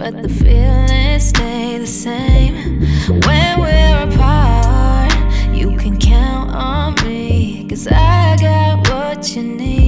but the feelings stay the same. When we're apart, you can count on me, cause I got what you need.